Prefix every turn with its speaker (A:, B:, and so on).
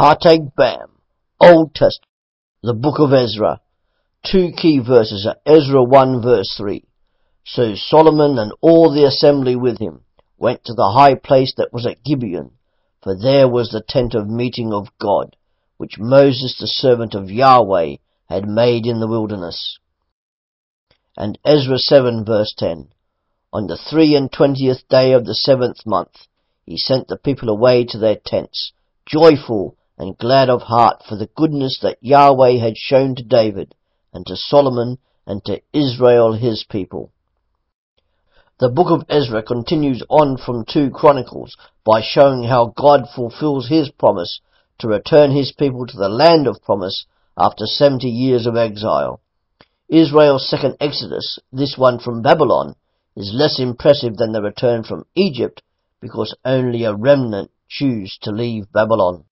A: Partake Bam, Old Testament, the Book of Ezra. Two key verses are Ezra 1 verse 3. So Solomon and all the assembly with him went to the high place that was at Gibeon, for there was the tent of meeting of God, which Moses the servant of Yahweh had made in the wilderness. And Ezra 7 verse 10. On the three and twentieth day of the seventh month, he sent the people away to their tents, joyful and glad of heart for the goodness that Yahweh had shown to David and to Solomon and to Israel his people. The book of Ezra continues on from 2 Chronicles by showing how God fulfills his promise to return his people to the land of promise after 70 years of exile. Israel's second exodus, this one from Babylon, is less impressive than the return from Egypt because only a remnant choose to leave Babylon.